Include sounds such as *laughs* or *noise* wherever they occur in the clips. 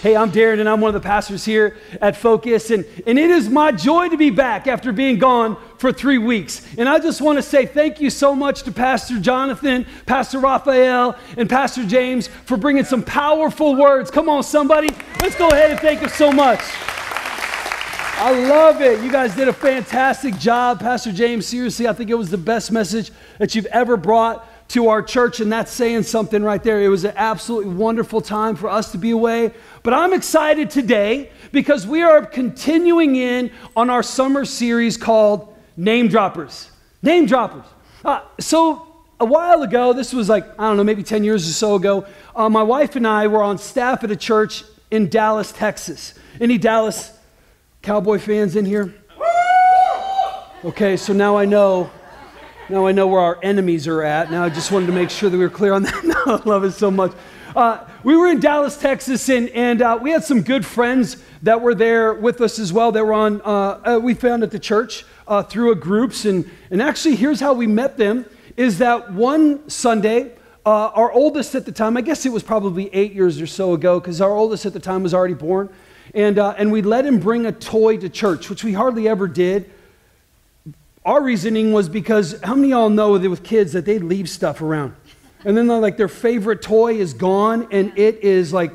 Hey, I'm Darren, and I'm one of the pastors here at Focus. And, and it is my joy to be back after being gone for three weeks. And I just want to say thank you so much to Pastor Jonathan, Pastor Raphael, and Pastor James for bringing some powerful words. Come on, somebody. Let's go ahead and thank you so much. I love it. You guys did a fantastic job. Pastor James, seriously, I think it was the best message that you've ever brought to our church, and that's saying something right there. It was an absolutely wonderful time for us to be away. But I'm excited today because we are continuing in on our summer series called Name Droppers. Name Droppers. Uh, so, a while ago, this was like, I don't know, maybe 10 years or so ago, uh, my wife and I were on staff at a church in Dallas, Texas. Any Dallas Cowboy fans in here? Okay, so now I know. Now I know where our enemies are at. Now I just wanted to make sure that we were clear on that. *laughs* no, I love it so much. Uh, we were in Dallas, Texas, and, and uh, we had some good friends that were there with us as well. That were on, uh, uh we found at the church uh, through a groups. And, and actually, here's how we met them is that one Sunday, uh, our oldest at the time, I guess it was probably eight years or so ago, because our oldest at the time was already born. And, and we let him bring a toy to church, which we hardly ever did. Our reasoning was because how many of y'all know that with kids that they leave stuff around? And then like their favorite toy is gone and it is like,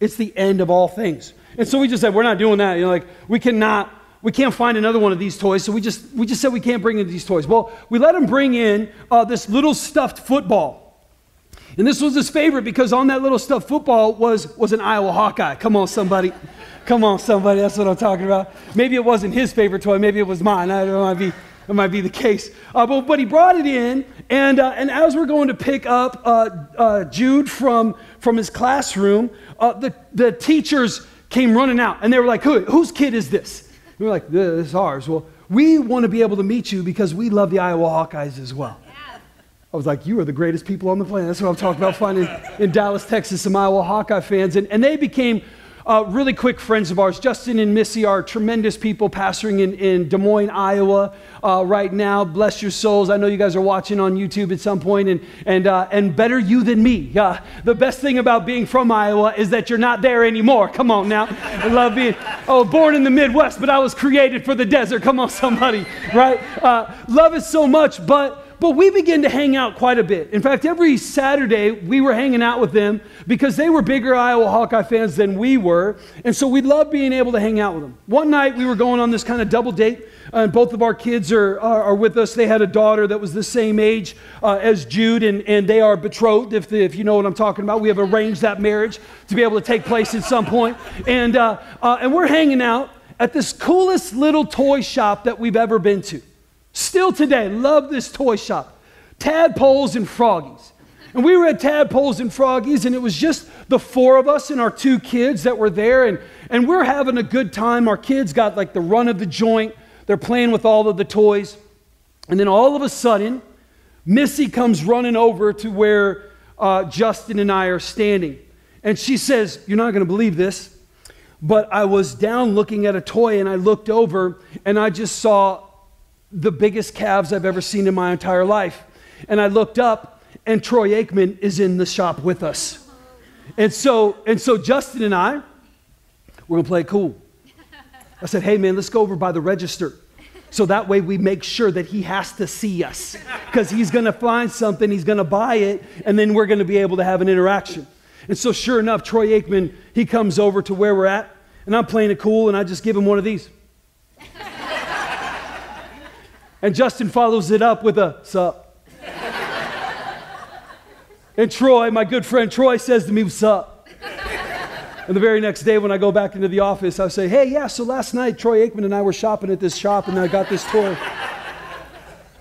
it's the end of all things. And so we just said, we're not doing that. You know, like we cannot, we can't find another one of these toys. So we just, we just said we can't bring in these toys. Well, we let him bring in uh, this little stuffed football. And this was his favorite because on that little stuffed football was, was an Iowa Hawkeye. Come on, somebody. Come on, somebody. That's what I'm talking about. Maybe it wasn't his favorite toy. Maybe it was mine. I don't know. It might be the case. Uh, but, but he brought it in. And, uh, and as we're going to pick up uh, uh Jude from, from his classroom, uh, the, the teachers came running out. And they were like, Who, whose kid is this? we were like, This is ours. Well, we want to be able to meet you because we love the Iowa Hawkeyes as well. I was like, you are the greatest people on the planet. That's what I'm talking about finding in Dallas, Texas, some Iowa Hawkeye fans. And, and they became uh, really quick friends of ours. Justin and Missy are tremendous people pastoring in, in Des Moines, Iowa uh, right now. Bless your souls. I know you guys are watching on YouTube at some point, and, and, uh, and better you than me. The best thing about being from Iowa is that you're not there anymore. Come on now. I love being, oh, born in the Midwest, but I was created for the desert. Come on, somebody, right? Uh, love it so much, but but we began to hang out quite a bit. In fact, every Saturday we were hanging out with them because they were bigger Iowa Hawkeye fans than we were. And so we loved being able to hang out with them. One night we were going on this kind of double date, and both of our kids are, are, are, with us. They had a daughter that was the same age uh, as Jude, and, and they are betrothed, if, the, if you know what I'm talking about. We have arranged that marriage to be able to take place at some point. And, uh, uh and we're hanging out at this coolest little toy shop that we've ever been to. Still today, love this toy shop. Tadpoles and Froggies. And we were at Tadpoles and Froggies, and it was just the four of us and our two kids that were there, and, and we're having a good time. Our kids got like the run of the joint, they're playing with all of the toys. And then all of a sudden, Missy comes running over to where uh, Justin and I are standing. And she says, You're not going to believe this, but I was down looking at a toy, and I looked over, and I just saw the biggest calves I've ever seen in my entire life. And I looked up, and Troy Aikman is in the shop with us. And so, and so Justin and I, we're gonna play cool. I said, hey man, let's go over by the register. So that way we make sure that he has to see us. Because he's gonna find something, he's gonna buy it, and then we're gonna be able to have an interaction. And so sure enough, Troy Aikman, he comes over to where we're at, and I'm playing it cool, and I just give him one of these. And Justin follows it up with a sup. and Troy, my good friend Troy, says to me, Sup. And the very next day, when I go back into the office, I say, Hey, yeah, so last night Troy Aikman and I were shopping at this shop and I got this toy.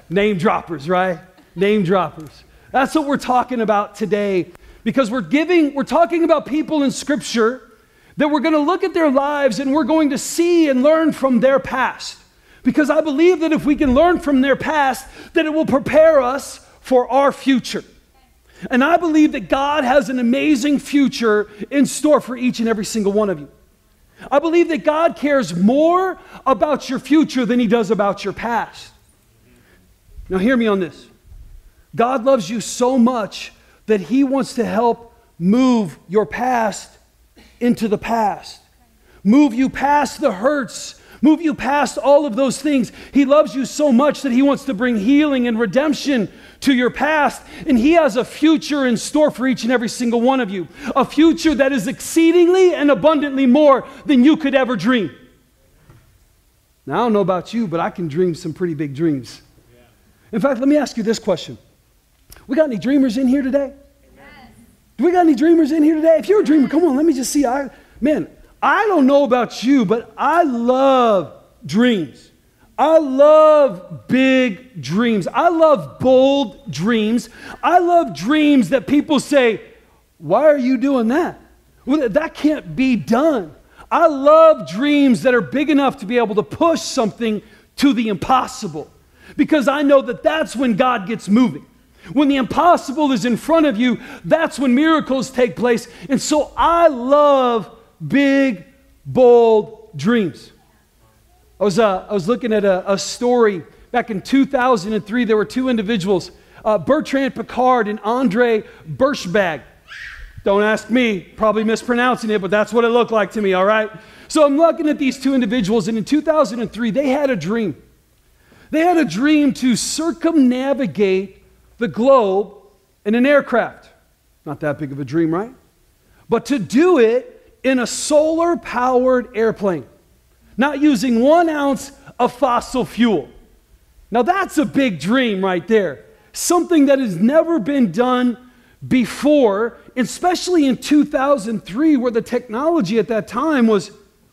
Name droppers, right? Name droppers. That's what we're talking about today because we're giving, we're talking about people in Scripture that we're going to look at their lives and we're going to see and learn from their past. Because I believe that if we can learn from their past, that it will prepare us for our future. And I believe that God has an amazing future in store for each and every single one of you. I believe that God cares more about your future than he does about your past. Now, hear me on this. God loves you so much that he wants to help move your past into the past, move you past the hurts, move you past all of those things. He loves you so much that He wants to bring healing and redemption to your past. And He has a future in store for each and every single one of you a future that is exceedingly and abundantly more than you could ever dream. Now, I don't know about you, but I can dream some pretty big dreams. In fact, let me ask you this question We got any dreamers in here today? Do we got any dreamers in here today? If you're a dreamer, come on, let me just see. I, man, I don't know about you, but I love dreams. I love big dreams. I love bold dreams. I love dreams that people say, Why are you doing that? Well, that can't be done. I love dreams that are big enough to be able to push something to the impossible because I know that that's when God gets moving. When the impossible is in front of you, that's when miracles take place. And so I love big, bold dreams. I was, uh, I was looking at a, a, story back in 2003. There were two individuals, uh, Bertrand Piccard and Andre Birschbag. Don't ask me, probably mispronouncing it, but that's what it looked like to me, all right? So I'm looking at these two individuals, and in 2003, they had a dream. They had a dream to circumnavigate the globe in an aircraft. Not that big of a dream, right? But to do it in a solar powered airplane, not using one ounce of fossil fuel. Now, that's a big dream right there. Something that has never been done before, especially in 2003, where the technology at that time was,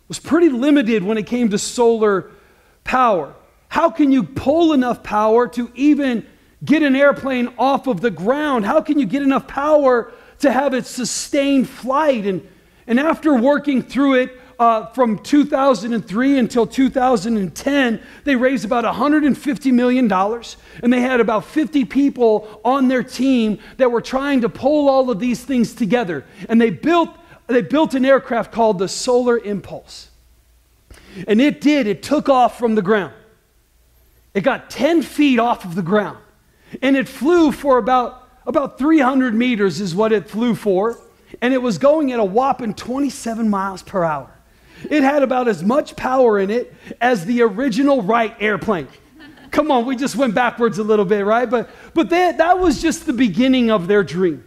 was pretty limited when it came to solar power. How can you pull enough power to even get an airplane off of the ground? How can you get enough power to have it sustain flight? And, and after working through it uh, from 2003 until 2010, they raised about $150 million. And they had about 50 people on their team that were trying to pull all of these things together. And they built, they built an aircraft called the Solar Impulse. And it did, it took off from the ground. It got 10 feet off of the ground. And it flew for about, about 300 meters, is what it flew for. And it was going at a whopping 27 miles per hour. It had about as much power in it as the original Wright airplane. Come on, we just went backwards a little bit, right? But, but that, that was just the beginning of their dream.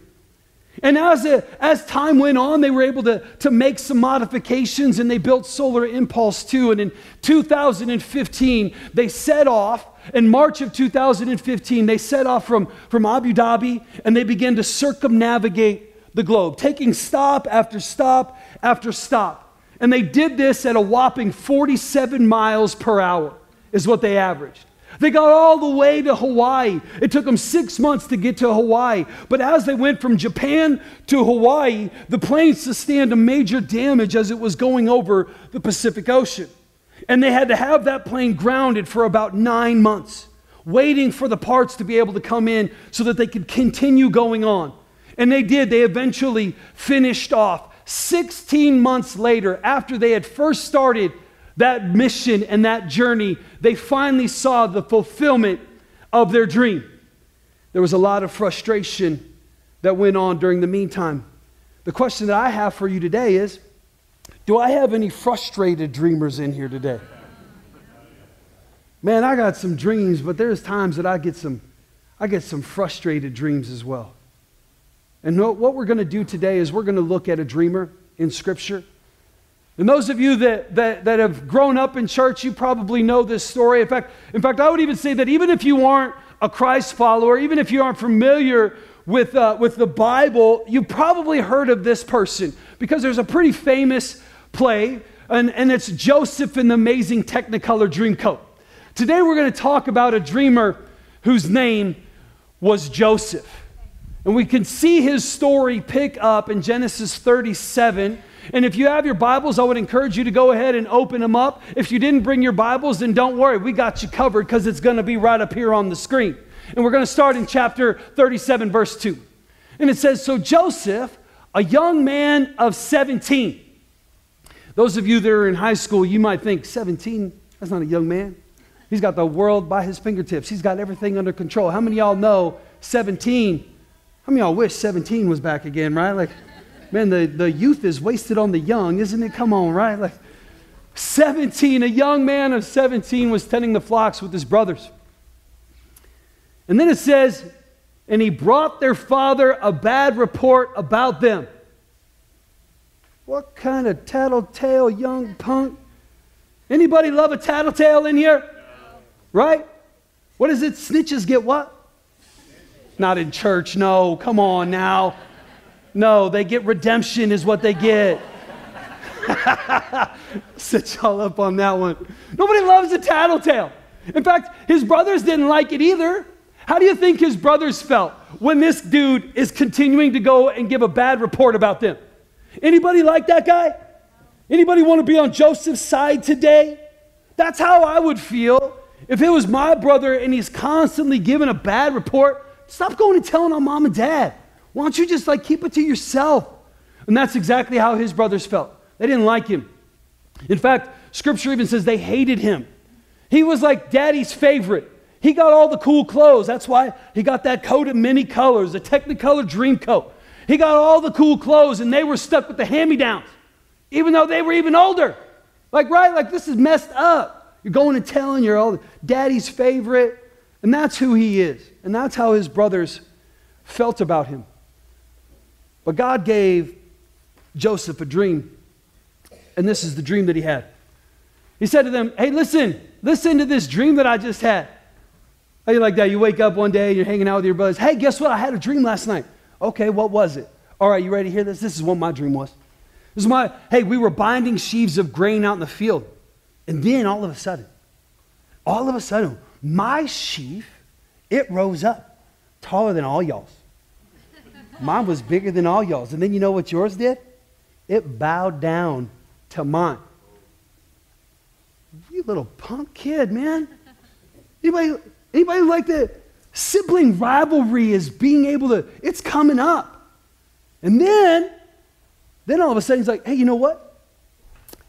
And as, a, as time went on, they were able to, to make some modifications and they built Solar Impulse 2. And in 2015, they set off. In March of 2015, they set off from, from Abu Dhabi and they began to circumnavigate the globe, taking stop after stop after stop. And they did this at a whopping 47 miles per hour, is what they averaged. They got all the way to Hawaii. It took them six months to get to Hawaii. But as they went from Japan to Hawaii, the plane sustained a major damage as it was going over the Pacific Ocean. And they had to have that plane grounded for about nine months, waiting for the parts to be able to come in so that they could continue going on. And they did. They eventually finished off. 16 months later, after they had first started that mission and that journey, they finally saw the fulfillment of their dream. There was a lot of frustration that went on during the meantime. The question that I have for you today is Do I have any frustrated dreamers in here today? Man, I got some dreams, but there's times that I get some, I get some frustrated dreams as well. And what we're going to do today is we're going to look at a dreamer in Scripture. And those of you that, that, that have grown up in church, you probably know this story. In fact, in fact, I would even say that even if you aren't a Christ follower, even if you aren't familiar with, uh, with the Bible, you probably heard of this person because there's a pretty famous play, and, and it's Joseph in the Amazing Technicolor Dreamcoat. Today we're going to talk about a dreamer whose name was Joseph. And we can see his story pick up in Genesis 37 and if you have your Bibles, I would encourage you to go ahead and open them up. If you didn't bring your Bibles, then don't worry. We got you covered because it's going to be right up here on the screen. And we're going to start in chapter 37, verse 2. And it says So Joseph, a young man of 17. Those of you that are in high school, you might think 17, that's not a young man. He's got the world by his fingertips. He's got everything under control. How many y'all know 17? How many y'all wish 17 was back again, right? Like, Man, the, the youth is wasted on the young, isn't it? Come on, right? Like 17, a young man of 17 was tending the flocks with his brothers. And then it says, and he brought their father a bad report about them. What kind of tattletale young punk? Anybody love a tattletale in here? Right? What is it? Snitches get what? Not in church, no. Come on now. No, they get redemption, is what they get. *laughs* Set y'all up on that one. Nobody loves a tattletale. In fact, his brothers didn't like it either. How do you think his brothers felt when this dude is continuing to go and give a bad report about them? Anybody like that guy? Anybody want to be on Joseph's side today? That's how I would feel if it was my brother and he's constantly giving a bad report. Stop going and telling on mom and dad. Why don't you just like keep it to yourself? And that's exactly how his brothers felt. They didn't like him. In fact, scripture even says they hated him. He was like daddy's favorite. He got all the cool clothes. That's why he got that coat of many colors, the Technicolor dream coat. He got all the cool clothes, and they were stuck with the hand me downs, even though they were even older. Like, right? Like, this is messed up. You're going and telling your old daddy's favorite, and that's who he is. And that's how his brothers felt about him. But God gave Joseph a dream, and this is the dream that he had. He said to them, Hey, listen, listen to this dream that I just had. How you like that? You wake up one day, you're hanging out with your brothers. Hey, guess what? I had a dream last night. Okay, what was it? All right, you ready to hear this? This is what my dream was. This is my, hey, we were binding sheaves of grain out in the field. And then all of a sudden, all of a sudden, my sheaf, it rose up taller than all y'all's. Mine was bigger than all y'all's. And then you know what yours did? It bowed down to mine. You little punk kid, man. Anybody, anybody like that? Sibling rivalry is being able to, it's coming up. And then, then all of a sudden he's like, hey, you know what?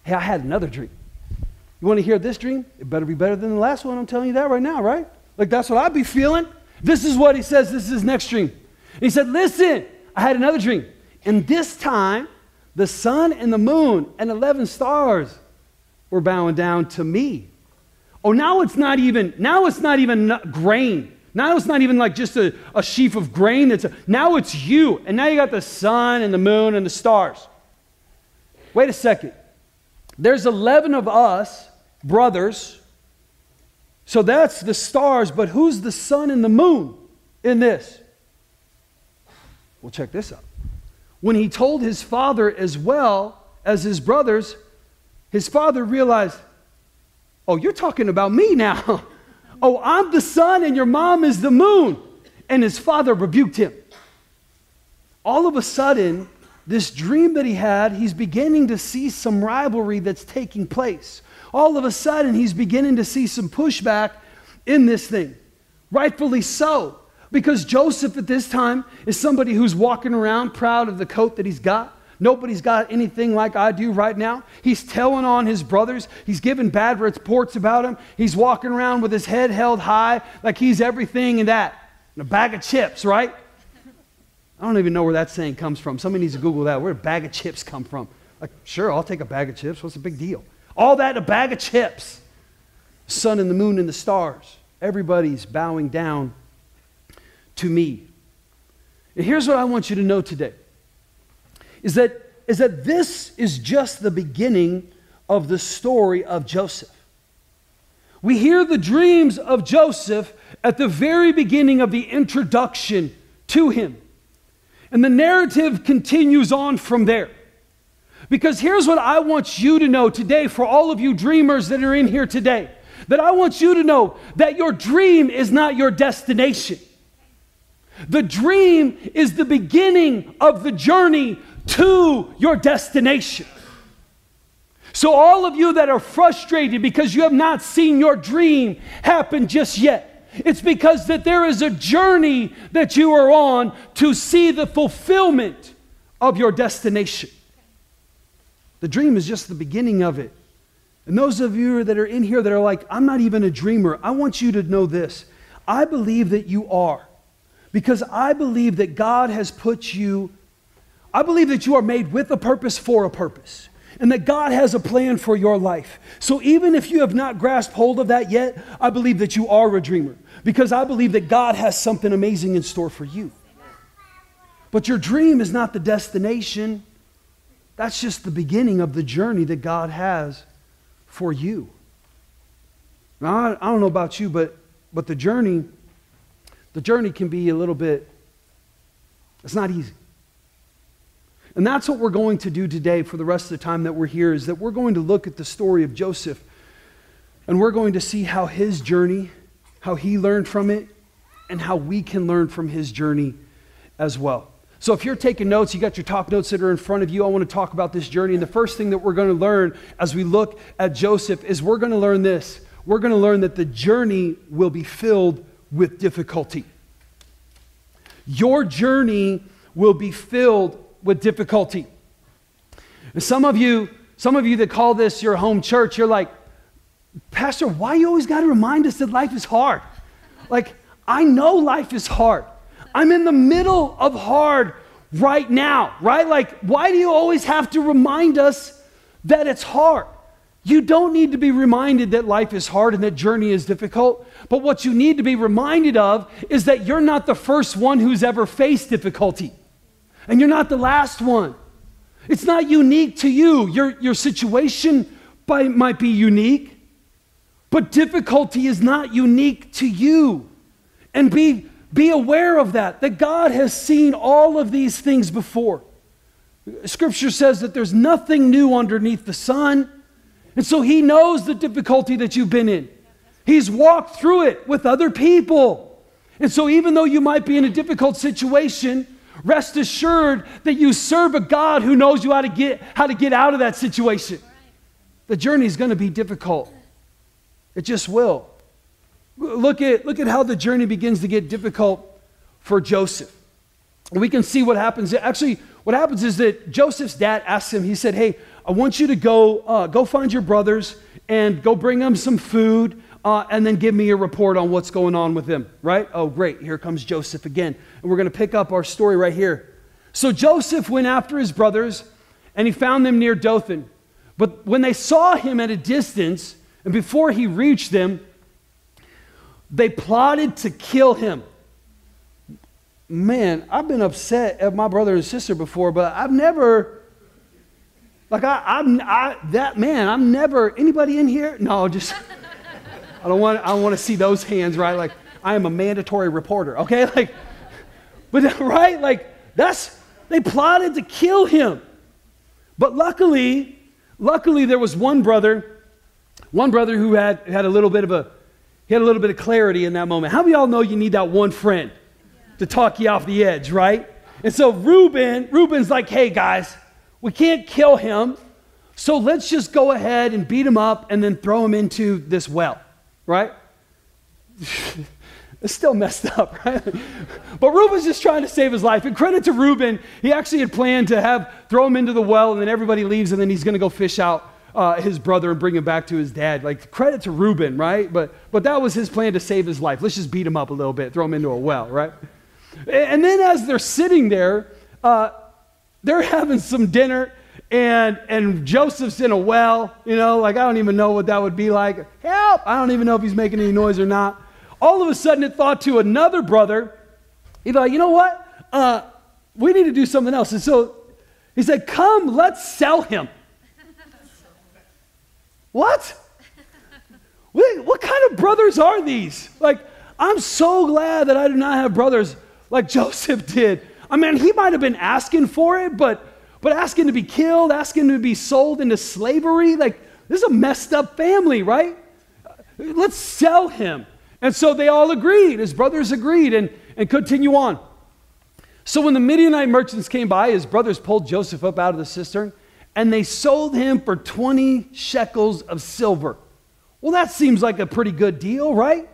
Hey, I had another dream. You want to hear this dream? It better be better than the last one. I'm telling you that right now, right? Like that's what I'd be feeling. This is what he says. This is his next dream. And he said, Listen, I had another dream. And this time, the sun and the moon and 11 stars were bowing down to me. Oh, now it's not even, now it's not even grain. Now it's not even like just a, a sheaf of grain. That's a, now it's you. And now you got the sun and the moon and the stars. Wait a second. There's 11 of us, brothers. So that's the stars, but who's the sun and the moon in this? Well, check this out. When he told his father as well as his brothers, his father realized, oh, you're talking about me now. *laughs* Oh, I'm the sun and your mom is the moon. And his father rebuked him. All of a sudden, this dream that he had, he's beginning to see some rivalry that's taking place. All of a sudden, he's beginning to see some pushback in this thing. Rightfully so, because Joseph at this time is somebody who's walking around proud of the coat that he's got. Nobody's got anything like I do right now. He's telling on his brothers. He's giving bad reports about him. He's walking around with his head held high like he's everything and that. And a bag of chips, right? I don't even know where that saying comes from. Somebody needs to Google that. Where did a bag of chips come from? Like, sure, I'll take a bag of chips. What's the big deal? All that a bag of chips. Sun and the moon and the stars. Everybody's bowing down to me. And here's what I want you to know today is that, is that this is just the beginning of the story of Joseph. We hear the dreams of Joseph at the very beginning of the introduction to him. And the narrative continues on from there. Because here's what I want you to know today for all of you dreamers that are in here today that I want you to know that your dream is not your destination. The dream is the beginning of the journey to your destination. So, all of you that are frustrated because you have not seen your dream happen just yet, it's because that there is a journey that you are on to see the fulfillment of your destination. The dream is just the beginning of it. And those of you that are in here that are like, I'm not even a dreamer, I want you to know this. I believe that you are because I believe that God has put you I believe that you are made with a purpose for a purpose and that God has a plan for your life. So even if you have not grasped hold of that yet, I believe that you are a dreamer because I believe that God has something amazing in store for you. But your dream is not the destination, that's just the beginning of the journey that God has for you. Now, I, don't know about you, but, but the journey, the journey can be a little bit, it's not easy. And that's what we're going to do today for the rest of the time that we're here is that we're going to look at the story of Joseph and we're going to see how his journey, how he learned from it, and how we can learn from his journey as well. So if you're taking notes, you got your top notes that are in front of you. I want to talk about this journey. And the first thing that we're going to learn as we look at Joseph is we're going to learn this. We're going to learn that the journey will be filled with difficulty. Your journey will be filled with difficulty. And some of you, some of you that call this your home church, you're like, Pastor, why you always got to remind us that life is hard? Like, I know life is hard. I'm in the middle of hard right now, right? Like, why do you always have to remind us that it's hard? You don't need to be reminded that life is hard and that journey is difficult. But what you need to be reminded of is that you're not the first one who's ever faced difficulty. And you're not the last one. It's not unique to you. Your, your situation by, might be unique, but difficulty is not unique to you. And be, be aware of that, that God has seen all of these things before. Scripture says that there's nothing new underneath the sun. And so He knows the difficulty that you've been in. He's walked through it with other people. And so, even though you might be in a difficult situation, Rest assured that you serve a God who knows you how to get, how to get out of that situation. The journey is going to be difficult. It just will. Look at, look at how the journey begins to get difficult for Joseph. We can see what happens. Actually, what happens is that Joseph's dad asks him, he said, Hey, I want you to go, uh, go find your brothers and go bring them some food uh, and then give me a report on what's going on with them, right? Oh, great. Here comes Joseph again. And we're going to pick up our story right here. So Joseph went after his brothers, and he found them near Dothan. But when they saw him at a distance, and before he reached them, they plotted to kill him. Man, I've been upset at my brother and sister before, but I've never, like, I, I'm, I, that man, I'm never, anybody in here? No, just. *laughs* I don't want, I don't want to see those hands, right? Like, I am a mandatory reporter, okay? *laughs* Like, but, *laughs* right? Like, that's, they plotted to kill him. But luckily, luckily there was one brother, one brother who had, had a little bit of a, he had a little bit of clarity in that moment. How of y'all know you need that one friend to talk you off the edge, right? And so Reuben, Reuben's like, hey guys, we can't kill him. So let's just go ahead and beat him up and then throw him into this well right? *laughs* it's still messed up, *laughs* right? but Reuben's just trying to save his life. And credit to Reuben, he actually had planned to have throw him into the well, and then everybody leaves, and then he's going to go fish out uh, his brother and bring him back to his dad. Like credit to Reuben, right? But but that was his plan to save his life. Let's just beat him up a little bit, throw him into a well, right? And then as they're sitting there, uh, they're having some dinner and and Joseph's in a well, you know, like I don't even know what that would be like. Help! I don't even know if he's making any noise or not. All of a sudden, it thought to another brother, be like, you know what? Uh, we need to do something else. And so he said, Come, let's sell him. What? what? Kind of brothers are these? Like, I'm so glad that I do not have brothers like *laughs* Joseph did. I mean, he might have been asking for it, but but asking to be killed, asking to be sold into slavery, like this is a messed up family, right? Let's sell him. And so they all agreed. His brothers agreed and, and continue on. So when the Midianite merchants came by, his brothers pulled Joseph up out of the cistern and they sold him for 20 shekels of silver. Well, that seems like a pretty good deal, right?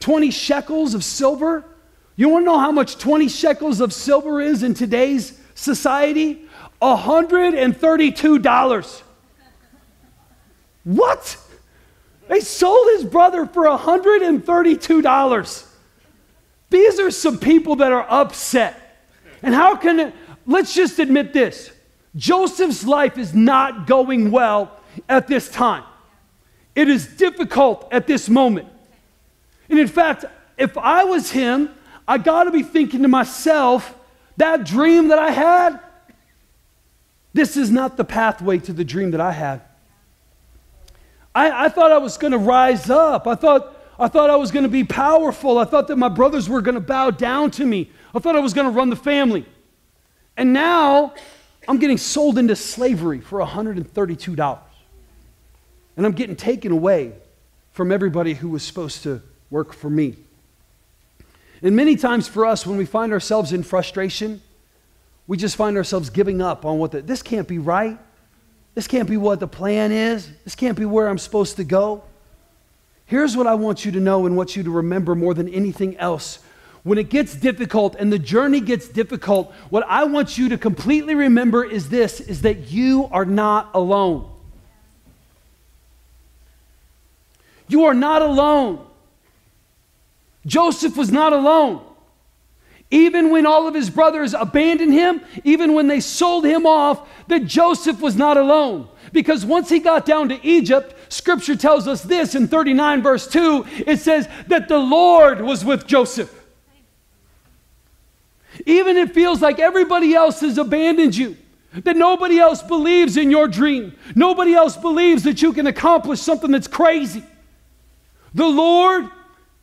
20 shekels of silver. You want to know how much 20 shekels of silver is in today's society? $132. What? They sold his brother for $132. These are some people that are upset. And how can let's just admit this Joseph's life is not going well at this time. It is difficult at this moment. And in fact, if I was him, I got to be thinking to myself, that dream that I had, this is not the pathway to the dream that I had. I, I thought I was going to rise up. I thought, I thought I was going to be powerful. I thought that my brothers were going to bow down to me. I thought I was going to run the family. And now I'm getting sold into slavery for $132. And I'm getting taken away from everybody who was supposed to work for me. And many times for us, when we find ourselves in frustration, we just find ourselves giving up on what the, this can't be right. This can't be what the plan is. This can't be where I'm supposed to go. Here's what I want you to know and want you to remember more than anything else. When it gets difficult and the journey gets difficult, what I want you to completely remember is this is that you are not alone. You are not alone. Joseph was not alone. Even when all of his brothers abandoned him, even when they sold him off, that Joseph was not alone. Because once he got down to Egypt, scripture tells us this in 39 verse 2, it says that the Lord was with Joseph. Even it feels like everybody else has abandoned you, that nobody else believes in your dream, nobody else believes that you can accomplish something that's crazy. The Lord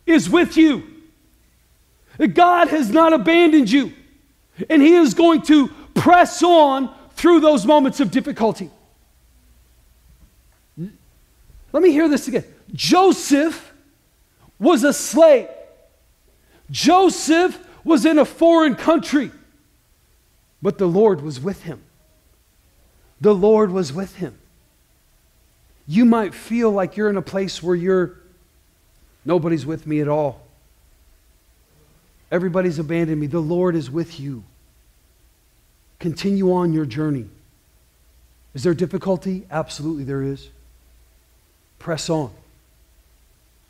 is with you. God has not abandoned you, and He is going to press on through those moments of difficulty. Let me hear this again. Joseph was a slave. Joseph was in a foreign country, but the Lord was with him. The Lord was with him. You might feel like you're in a place where you're nobody's with me at all. Everybody's abandoned me. The Lord is with you. Continue on your journey. Is there difficulty? Absolutely, there is. Press on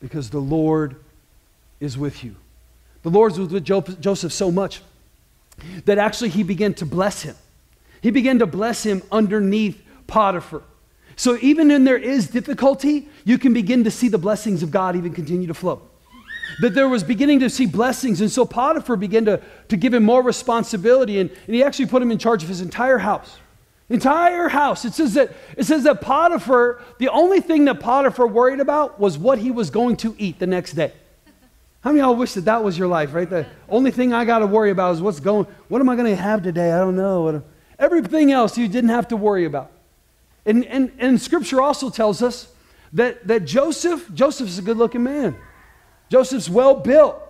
because the Lord is with you. The Lord was with Joseph so much that actually he began to bless him. He began to bless him underneath Potiphar. So even when there is difficulty, you can begin to see the blessings of God even continue to flow. That there was beginning to see blessings, and so Potiphar began to, to give him more responsibility, and, and he actually put him in charge of his entire house. Entire house. It says that it says that Potiphar, the only thing that Potiphar worried about was what he was going to eat the next day. How many y'all wish that that was your life, right? The only thing I got to worry about is what's going, what am I going to have today? I don't know. Everything else you didn't have to worry about. And, and, and scripture also tells us that, that Joseph, Joseph's a good looking man. Joseph's well built.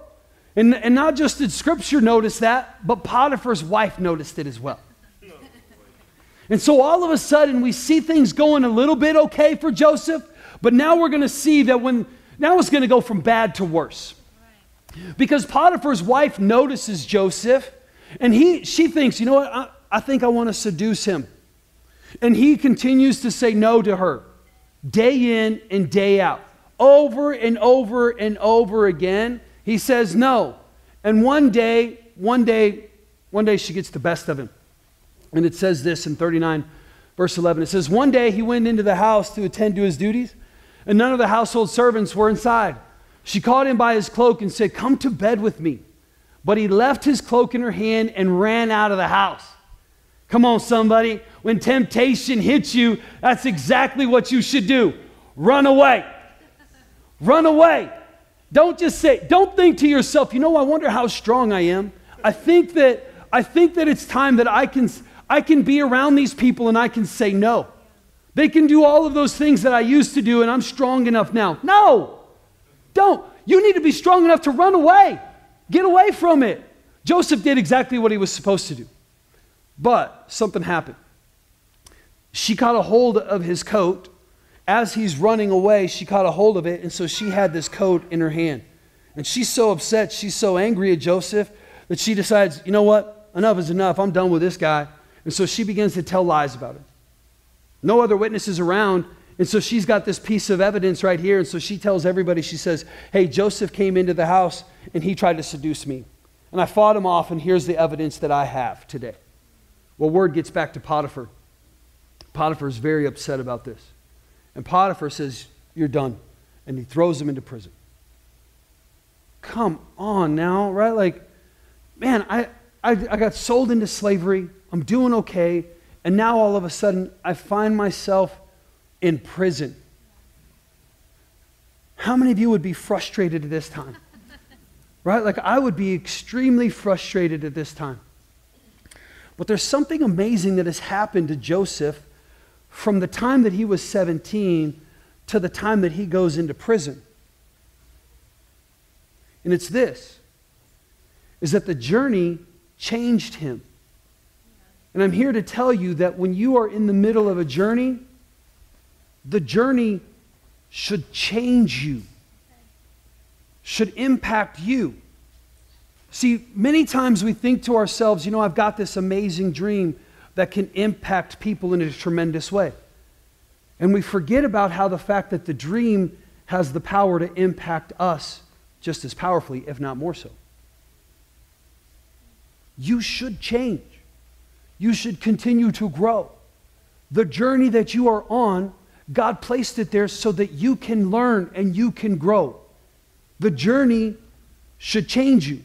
And, and not just did scripture notice that, but Potiphar's wife noticed it as well. And so all of a sudden we see things going a little bit okay for Joseph, but now we're going to see that when, now it's going to go from bad to worse. Because Potiphar's wife notices Joseph, and he, she thinks, you know what, I, I think I want to seduce him. And he continues to say no to her day in and day out. Over and over and over again, he says no. And one day, one day, one day she gets the best of him. And it says this in 39, verse 11. It says, One day he went into the house to attend to his duties, and none of the household servants were inside. She caught him by his cloak and said, Come to bed with me. But he left his cloak in her hand and ran out of the house. Come on, somebody. When temptation hits you, that's exactly what you should do run away. run away. Don't just say, don't think to yourself, you know, I wonder how strong I am. I think that I think that it's time that I can I can be around these people and I can say no. They can do all of those things that I used to do and I'm strong enough now. No. Don't. You need to be strong enough to run away. Get away from it. Joseph did exactly what he was supposed to do. But something happened. She caught a hold of his coat. As he's running away, she caught a hold of it, and so she had this coat in her hand. And she's so upset, she's so angry at Joseph that she decides, you know what? Enough is enough. I'm done with this guy. And so she begins to tell lies about him. No other witnesses around, and so she's got this piece of evidence right here. And so she tells everybody, she says, Hey, Joseph came into the house and he tried to seduce me. And I fought him off, and here's the evidence that I have today. Well, word gets back to Potiphar. Potiphar is very upset about this. And Potiphar says, You're done. And he throws him into prison. Come on now, right? Like, man, I, I, I got sold into slavery. I'm doing okay. And now all of a sudden, I find myself in prison. How many of you would be frustrated at this time? right? Like, I would be extremely frustrated at this time. But there's something amazing that has happened to Joseph from the time that he was 17 to the time that he goes into prison. And it's this is that the journey changed him. And I'm here to tell you that when you are in the middle of a journey, the journey should change you, should impact you. See, many times we think to ourselves, you know, I've got this amazing dream that can impact people in a tremendous way. And we forget about how the fact that the dream has the power to impact us just as powerfully, if not more so. You should change. You should continue to grow. The journey that you are on, God placed it there so that you can learn and you can grow. The journey should change you.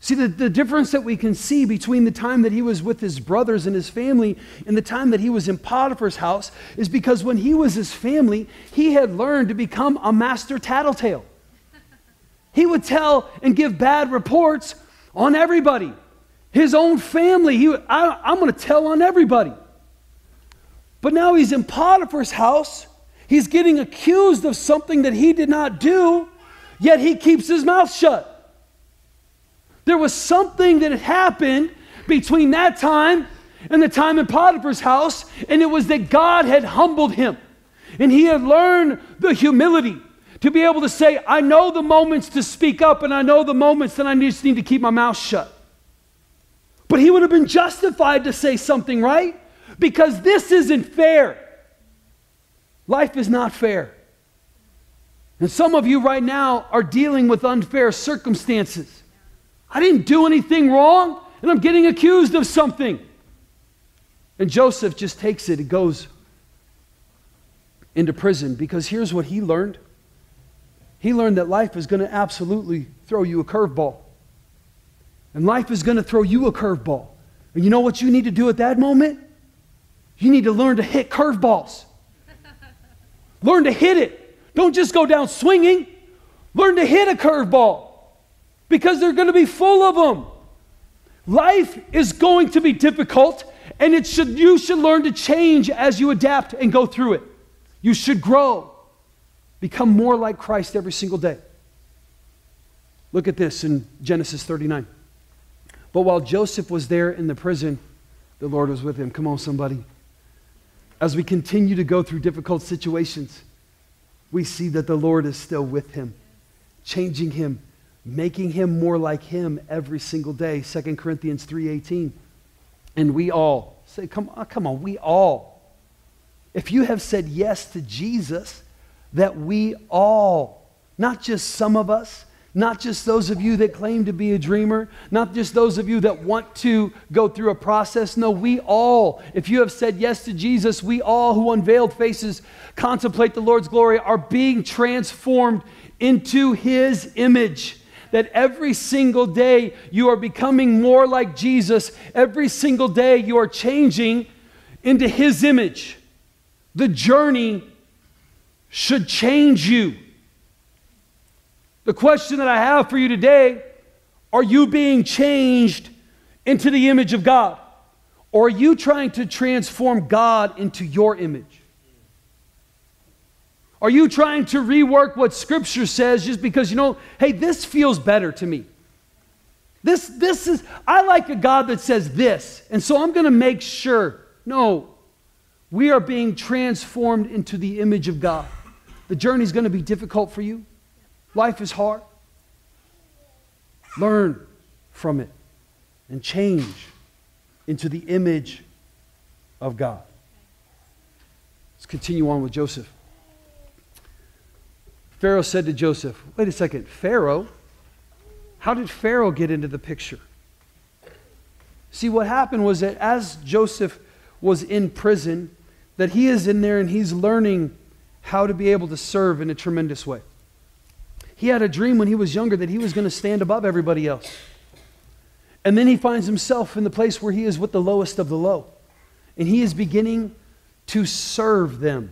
See, the, the difference that we can see between the time that he was with his brothers and his family and the time that he was in Potiphar's house is because when he was his family, he had learned to become a master tattletale. He would tell and give bad reports on everybody. His own family, he, I, I'm going to tell on everybody. But now he's in Potiphar's house. He's getting accused of something that he did not do, yet he keeps his mouth shut. There was something that had happened between that time and the time in Potiphar's house, and it was that God had humbled him. And he had learned the humility to be able to say, I know the moments to speak up, and I know the moments that I just need to keep my mouth shut. But he would have been justified to say something, right? Because this isn't fair. Life is not fair. And some of you right now are dealing with unfair circumstances. I didn't do anything wrong, and I'm getting accused of something. And Joseph just takes it and goes into prison because here's what he learned he learned that life is going to absolutely throw you a curveball. And life is going to throw you a curveball. And you know what you need to do at that moment? You need to learn to hit curveballs. learn to hit it. Don't just go down swinging. Learn to hit a curveball because they're going to be full of them. Life is going to be difficult, and it should, you should learn to change as you adapt and go through it. You should grow, become more like Christ every single day. Look at this in Genesis 39. But while Joseph was there in the prison, the Lord was with him. Come on, somebody. As we continue to go through difficult situations, we see that the Lord is still with him, changing him, making him more like him every single day. 2 corinthians 3.18 and we all say come on come on we all. If you have said yes to jesus that we all not just some of us not just those of you that claim to be a dreamer, not just those of you that want to go through a process. No, we all, if you have said yes to Jesus, we all who unveiled faces contemplate the Lord's glory are being transformed into his image that every single day you are becoming more like Jesus. Every single day you are changing into His image. The journey should change you. The question that I have for you today are you being changed into the image of God? Or are you trying to transform God into your image? Are you trying to rework what Scripture says just because, you know, hey, this feels better to me? This, this is, I like a God that says this, and so I'm going to make sure. No, we are being transformed into the image of God. The journey is going to be difficult for you, life is hard. Learn from it and change into the image of God. Let's continue on with Joseph. Pharaoh said to Joseph, Wait a second, Pharaoh? How did Pharaoh get into the picture? See, what happened was that as Joseph was in prison, that he is in there and he's learning how to be able to serve in a tremendous way. He had a dream when he was younger that he was going to stand above everybody else. And then he finds himself in the place where he is with the lowest of the low. And he is beginning to serve them.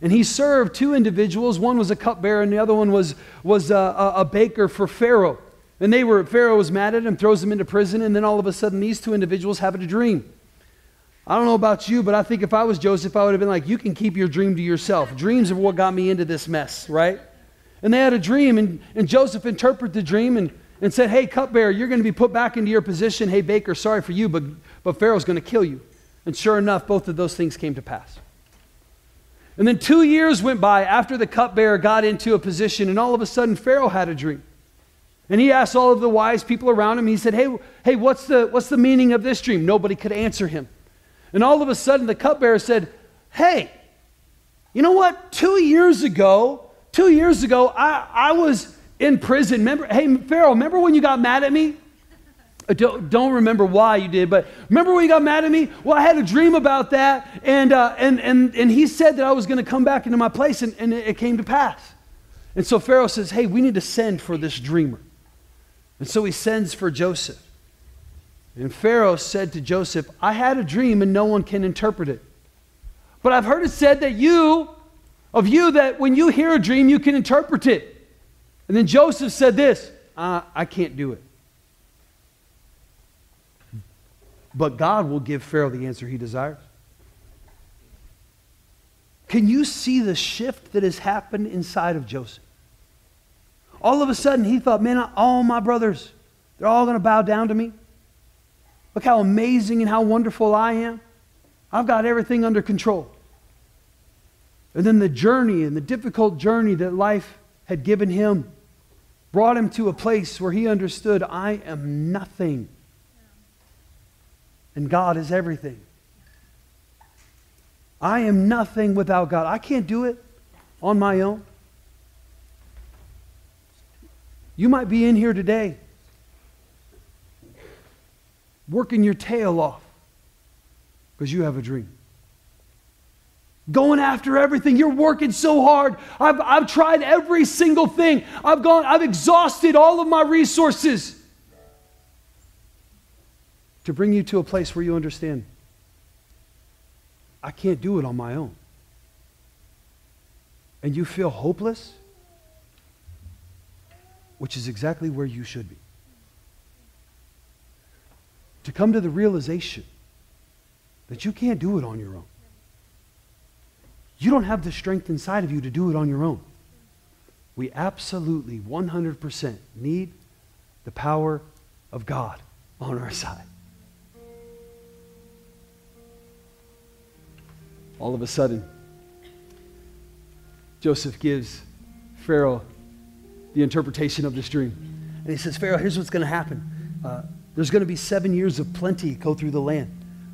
And he served two individuals. One was a cupbearer, and the other one was, was a, a, a baker for Pharaoh. And they were, Pharaoh was mad at him, throws him into prison, and then all of a sudden, these two individuals have a dream. I don't know about you, but I think if I was Joseph, I would have been like, You can keep your dream to yourself. Dreams are what got me into this mess, right? And they had a dream, and, and Joseph interpreted the dream and, and said, Hey, cupbearer, you're going to be put back into your position. Hey, baker, sorry for you, but, but Pharaoh's going to kill you. And sure enough, both of those things came to pass. And then two years went by after the cupbearer got into a position, and all of a sudden, Pharaoh had a dream. And he asked all of the wise people around him, he said, Hey, hey what's, the, what's the meaning of this dream? Nobody could answer him. And all of a sudden, the cupbearer said, Hey, you know what? Two years ago, two years ago, I, I was in prison. Remember, hey, Pharaoh, remember when you got mad at me? I don't, don't remember why you did, but remember when you got mad at me? Well, I had a dream about that, and, uh, and, and, and he said that I was going to come back into my place, and, and it came to pass. And so Pharaoh says, Hey, we need to send for this dreamer. And so he sends for Joseph. And Pharaoh said to Joseph, I had a dream and no one can interpret it. But I've heard it said that you, of you, that when you hear a dream, you can interpret it. And then Joseph said this uh, I can't do it. But God will give Pharaoh the answer he desires. Can you see the shift that has happened inside of Joseph? All of a sudden, he thought, man, all my brothers, they're all going to bow down to me. Look how amazing and how wonderful I am. I've got everything under control. And then the journey and the difficult journey that life had given him brought him to a place where he understood I am nothing. And God is everything. I am nothing without God. I can't do it on my own. You might be in here today working your tail off because you have a dream. Going after everything. You're working so hard. I've, I've tried every single thing. I've gone, I've exhausted all of my resources to bring you to a place where you understand I can't do it on my own. And you feel hopeless, which is exactly where you should be to come to the realization that you can't do it on your own. You don't have the strength inside of you to do it on your own. We absolutely 100% need the power of God on our side. All of a sudden, Joseph gives Pharaoh the interpretation of this dream. And he says, Pharaoh, here's what's going to happen. Uh, there's going to be seven years of plenty go through the land.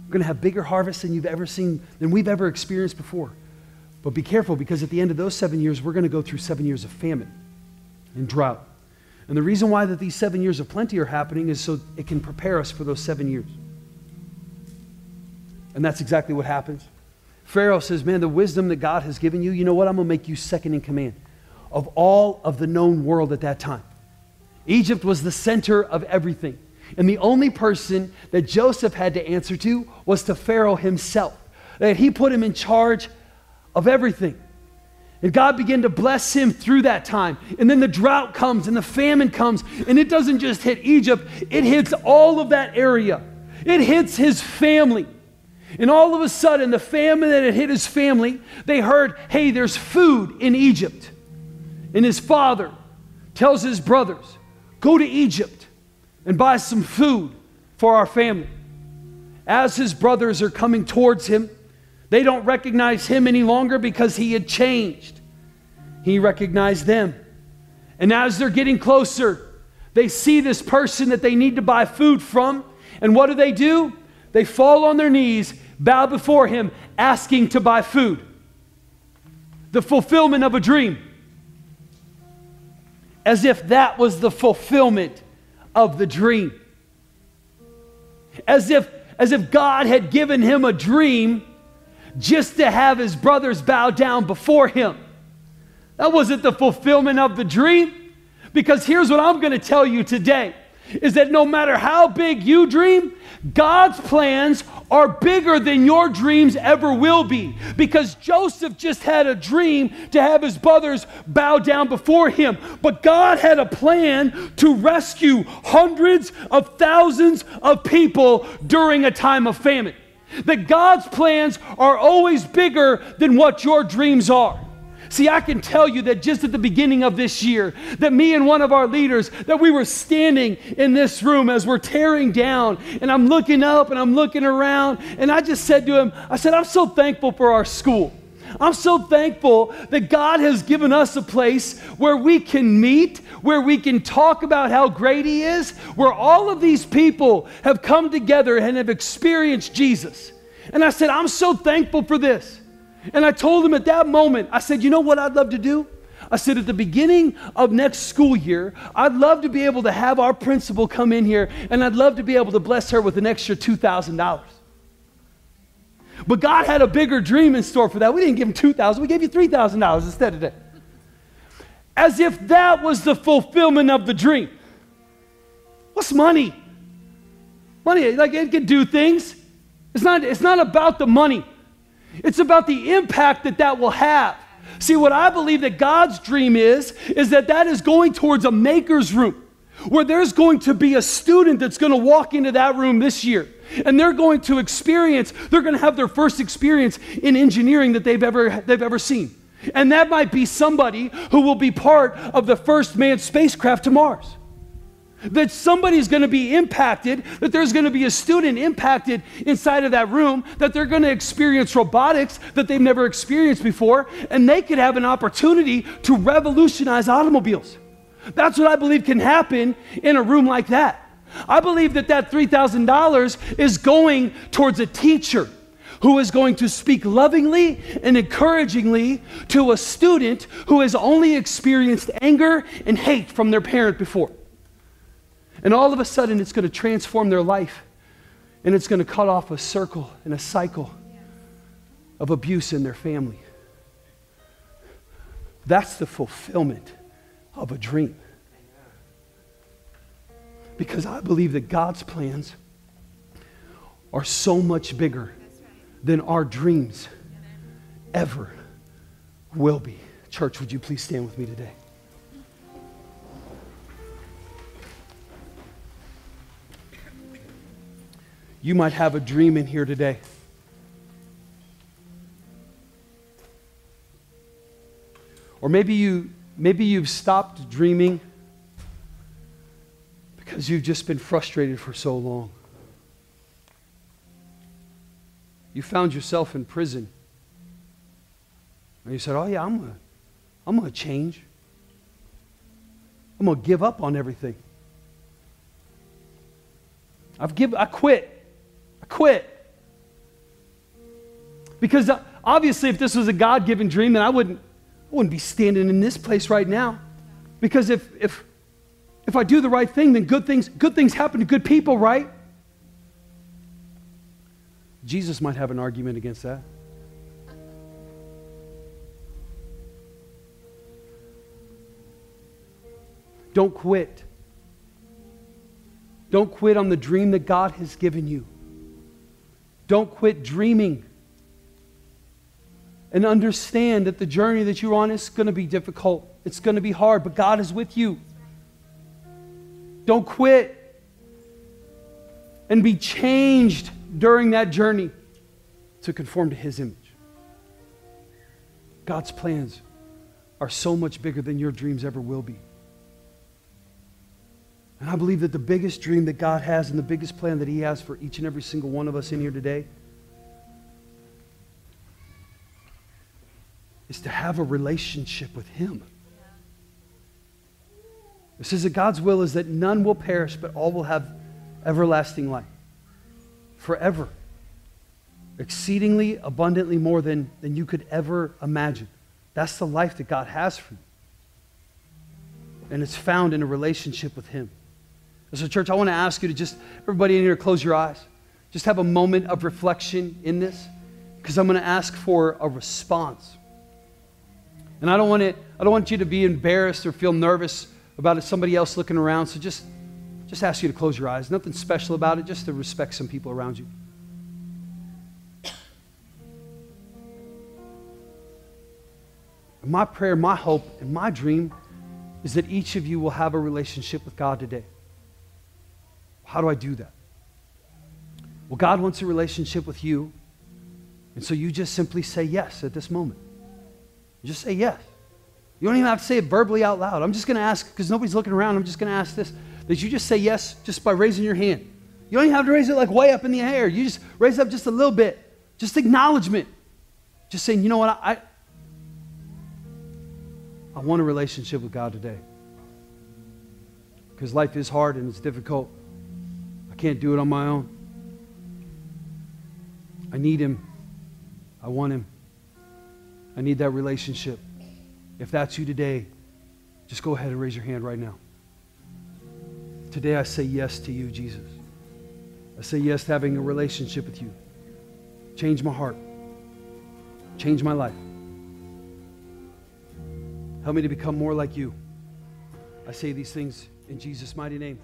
We're going to have bigger harvests than you've ever seen, than we've ever experienced before. But be careful because at the end of those seven years, we're going to go through seven years of famine and drought. And the reason why that these seven years of plenty are happening is so it can prepare us for those seven years. And that's exactly what happens. Pharaoh says, Man, the wisdom that God has given you, you know what? I'm going to make you second in command of all of the known world at that time. Egypt was the center of everything. And the only person that Joseph had to answer to was to Pharaoh himself. That he put him in charge of everything. And God began to bless him through that time. And then the drought comes and the famine comes. And it doesn't just hit Egypt, it hits all of that area. It hits his family. And all of a sudden, the famine that had hit his family, they heard, hey, there's food in Egypt. And his father tells his brothers, go to Egypt and buy some food for our family. As his brothers are coming towards him, they don't recognize him any longer because he had changed. He recognized them. And as they're getting closer, they see this person that they need to buy food from. And what do they do? They fall on their knees, bow before him, asking to buy food. The fulfillment of a dream. As if that was the fulfillment of the dream. as if, as if God had given him a dream just to have his brothers bow down before him. That wasn't the fulfillment of the dream. Because here's what I'm going to tell you today is that no matter how big you dream, God's plans are bigger than your dreams ever will be. Because Joseph just had a dream to have his brothers bow down before him. But God had a plan to rescue hundreds of thousands of people during a time of famine. That God's plans are always bigger than what your dreams are. See, I can tell you that just at the beginning of this year, that me and one of our leaders, that we were standing in this room as we're tearing down, and I'm looking up and I'm looking around, and I just said to him, I said, I'm so thankful for our school. I'm so thankful that God has given us a place where we can meet, where we can talk about how great He is, where all of these people have come together and have experienced Jesus. And I said, I'm so thankful for this. And I told him at that moment, I said, you know what I'd love to do? I said, at the beginning of next school year, I'd love to be able to have our principal come in here and I'd love to be able to bless her with an extra $2,000. But God had a bigger dream in store for that. We didn't give him 2000 we gave you $3,000 instead of that. As if that was the fulfillment of the dream. What's money? Money, like it can do things. It's not, it's not about the money. It's about the impact that that will have. See, what I believe that God's dream is, is that that is going towards a maker's room where there's going to be a student that's going to walk into that room this year and they're going to experience they're going to have their first experience in engineering that they've ever they've ever seen and that might be somebody who will be part of the first manned spacecraft to mars that somebody's going to be impacted, that there's going to be a student impacted inside of that room, that they're going to experience robotics that they've never experienced before, and they could have an opportunity to revolutionize automobiles. That's what I believe can happen in a room like that. I believe that that $3,000 is going towards a teacher who is going to speak lovingly and encouragingly to a student who has only experienced anger and hate from their parent before. And all of a sudden, it's going to transform their life. And it's going to cut off a circle and a cycle of abuse in their family. That's the fulfillment of a dream. Because I believe that God's plans are so much bigger than our dreams ever will be. Church, would you please stand with me today? You might have a dream in here today. Or maybe you maybe you've stopped dreaming because you've just been frustrated for so long. You found yourself in prison. And you said, "Oh yeah, I'm gonna, I'm going to change. I'm going to give up on everything. I've give I quit quit. Because uh, obviously, if this was a God given dream, then I wouldn't, I wouldn't be standing in this place right now. Because if, if, if I do the right thing, then good things, good things happen to good people, right? Jesus might have an argument against that. Don't quit. Don't quit on the dream that God has given you. Don't quit dreaming. And understand that the journey that you're on is going to be difficult. It's going to be hard, but God is with you. Don't quit. And be changed during that journey to conform to His image. God's plans are so much bigger than your dreams ever will be. And I believe that the biggest dream that God has and the biggest plan that He has for each and every single one of us in here today is to have a relationship with Him. It says that God's will is that none will perish, but all will have everlasting life. Forever. Exceedingly abundantly more than, than you could ever imagine. That's the life that God has for you. And it's found in a relationship with Him. So, church, I want to ask you to just, everybody in here, close your eyes. Just have a moment of reflection in this because I'm going to ask for a response. And I don't want it, I don't want you to be embarrassed or feel nervous about somebody else looking around. So just, just ask you to close your eyes. Nothing special about it, just to respect some people around you. My prayer, my hope, and my dream is that each of you will have a relationship with God today. How do I do that? Well, God wants a relationship with you. And so you just simply say yes at this moment. Just say yes. You don't even have to say it verbally out loud. I'm just going to ask, because nobody's looking around, I'm just going to ask this that you just say yes just by raising your hand. You don't even have to raise it like way up in the air. You just raise it up just a little bit. Just acknowledgement. Just saying, you know what, I, I want a relationship with God today. Because life is hard and it's difficult. Can't do it on my own. I need Him. I want Him. I need that relationship. If that's you today, just go ahead and raise your hand right now. Today I say yes to you, Jesus. I say yes to having a relationship with you. Change my heart. Change my life. Help me to become more like you. I say these things in Jesus' mighty name.